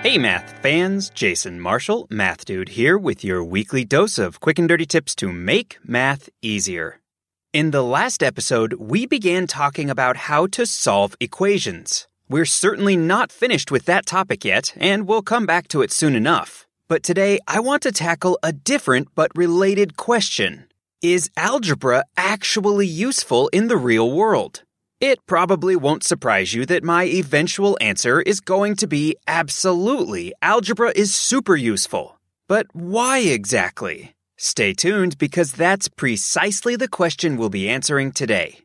Hey, math fans, Jason Marshall, Math Dude here with your weekly dose of quick and dirty tips to make math easier. In the last episode, we began talking about how to solve equations. We're certainly not finished with that topic yet, and we'll come back to it soon enough. But today, I want to tackle a different but related question Is algebra actually useful in the real world? It probably won't surprise you that my eventual answer is going to be absolutely. Algebra is super useful. But why exactly? Stay tuned because that's precisely the question we'll be answering today.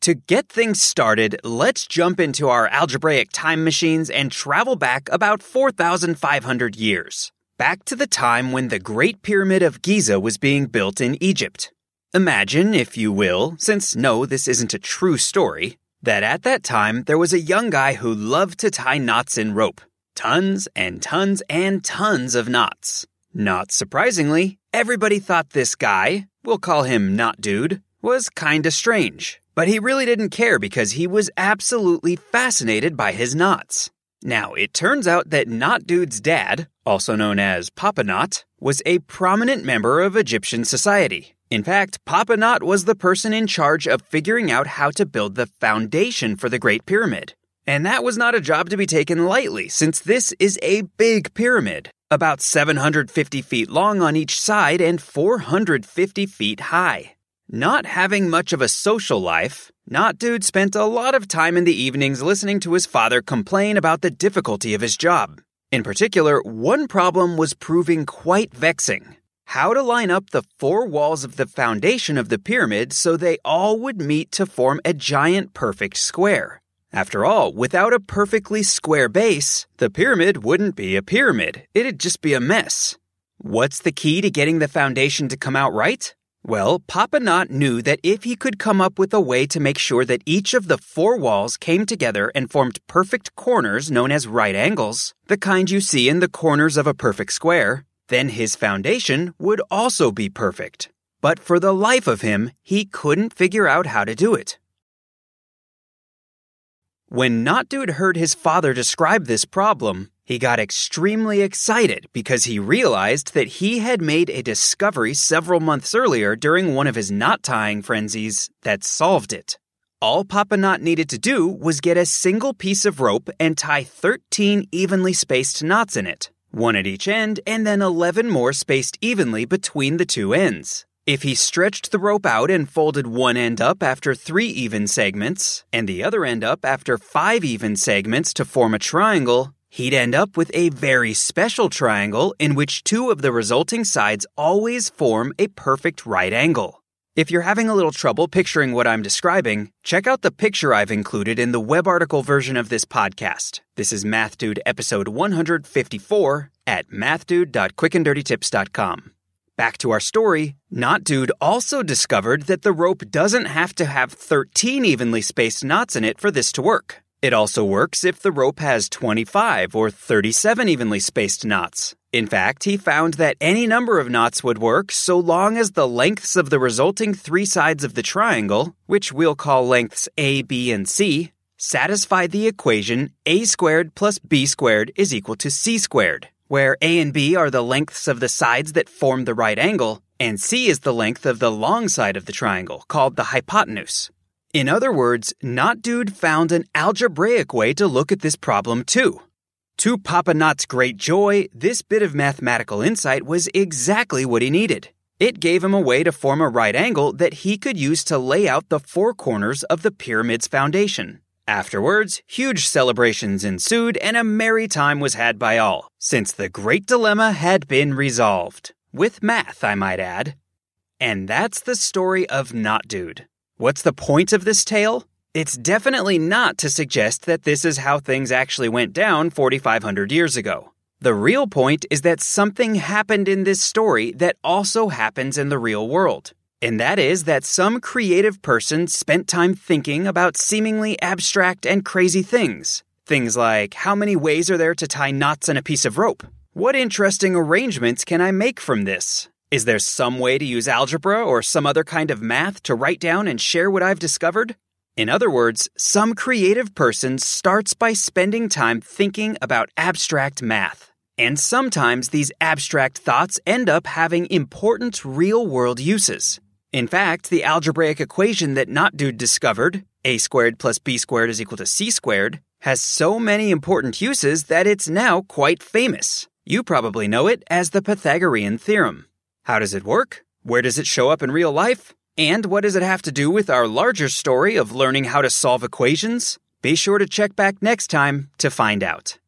To get things started, let's jump into our algebraic time machines and travel back about 4,500 years. Back to the time when the Great Pyramid of Giza was being built in Egypt. Imagine, if you will, since no, this isn't a true story, that at that time there was a young guy who loved to tie knots in rope. Tons and tons and tons of knots. Not surprisingly, everybody thought this guy, we'll call him Knot Dude, was kinda strange. But he really didn't care because he was absolutely fascinated by his knots. Now, it turns out that Knot Dude's dad, also known as Papa Knot, was a prominent member of Egyptian society. In fact, Papa Knot was the person in charge of figuring out how to build the foundation for the Great Pyramid. And that was not a job to be taken lightly, since this is a big pyramid, about 750 feet long on each side and 450 feet high. Not having much of a social life, Knot Dude spent a lot of time in the evenings listening to his father complain about the difficulty of his job. In particular, one problem was proving quite vexing how to line up the four walls of the foundation of the pyramid so they all would meet to form a giant perfect square. After all, without a perfectly square base, the pyramid wouldn't be a pyramid, it'd just be a mess. What's the key to getting the foundation to come out right? Well, Papa Knot knew that if he could come up with a way to make sure that each of the four walls came together and formed perfect corners known as right angles, the kind you see in the corners of a perfect square, then his foundation would also be perfect. But for the life of him, he couldn't figure out how to do it. When Knot Dude heard his father describe this problem, he got extremely excited because he realized that he had made a discovery several months earlier during one of his knot tying frenzies that solved it. All Papa Knot needed to do was get a single piece of rope and tie 13 evenly spaced knots in it one at each end, and then 11 more spaced evenly between the two ends. If he stretched the rope out and folded one end up after three even segments, and the other end up after five even segments to form a triangle, he'd end up with a very special triangle in which two of the resulting sides always form a perfect right angle. If you're having a little trouble picturing what I'm describing, check out the picture I've included in the web article version of this podcast. This is MathDude episode 154 at mathdude.quickanddirtytips.com. Back to our story, Knot Dude also discovered that the rope doesn't have to have 13 evenly spaced knots in it for this to work. It also works if the rope has 25 or 37 evenly spaced knots. In fact, he found that any number of knots would work so long as the lengths of the resulting three sides of the triangle, which we'll call lengths A, B, and C, satisfy the equation a squared plus b squared is equal to c squared, where a and b are the lengths of the sides that form the right angle, and c is the length of the long side of the triangle, called the hypotenuse. In other words, Knot Dude found an algebraic way to look at this problem too. To Papa Knot's great joy, this bit of mathematical insight was exactly what he needed. It gave him a way to form a right angle that he could use to lay out the four corners of the pyramid's foundation. Afterwards, huge celebrations ensued and a merry time was had by all, since the great dilemma had been resolved. With math, I might add. And that's the story of Knot Dude. What's the point of this tale? It's definitely not to suggest that this is how things actually went down 4,500 years ago. The real point is that something happened in this story that also happens in the real world. And that is that some creative person spent time thinking about seemingly abstract and crazy things. Things like how many ways are there to tie knots in a piece of rope? What interesting arrangements can I make from this? Is there some way to use algebra or some other kind of math to write down and share what I've discovered? In other words, some creative person starts by spending time thinking about abstract math. And sometimes these abstract thoughts end up having important real world uses. In fact, the algebraic equation that Knot Dude discovered, a squared plus b squared is equal to c squared, has so many important uses that it's now quite famous. You probably know it as the Pythagorean theorem. How does it work? Where does it show up in real life? And what does it have to do with our larger story of learning how to solve equations? Be sure to check back next time to find out.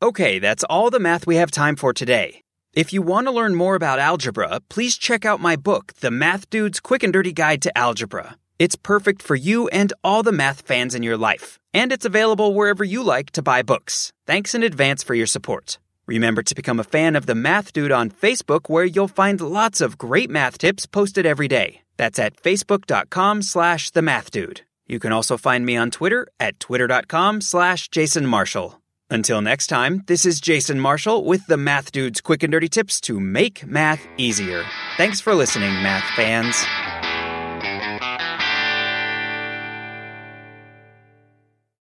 Okay, that's all the math we have time for today. If you want to learn more about algebra, please check out my book, The Math Dude's Quick and Dirty Guide to Algebra. It's perfect for you and all the math fans in your life, and it's available wherever you like to buy books. Thanks in advance for your support. Remember to become a fan of The Math Dude on Facebook, where you'll find lots of great math tips posted every day. That's at facebook.com slash the math dude. You can also find me on Twitter at twitter.com slash Jason Marshall. Until next time, this is Jason Marshall with the Math Dude's quick and dirty tips to make math easier. Thanks for listening, math fans.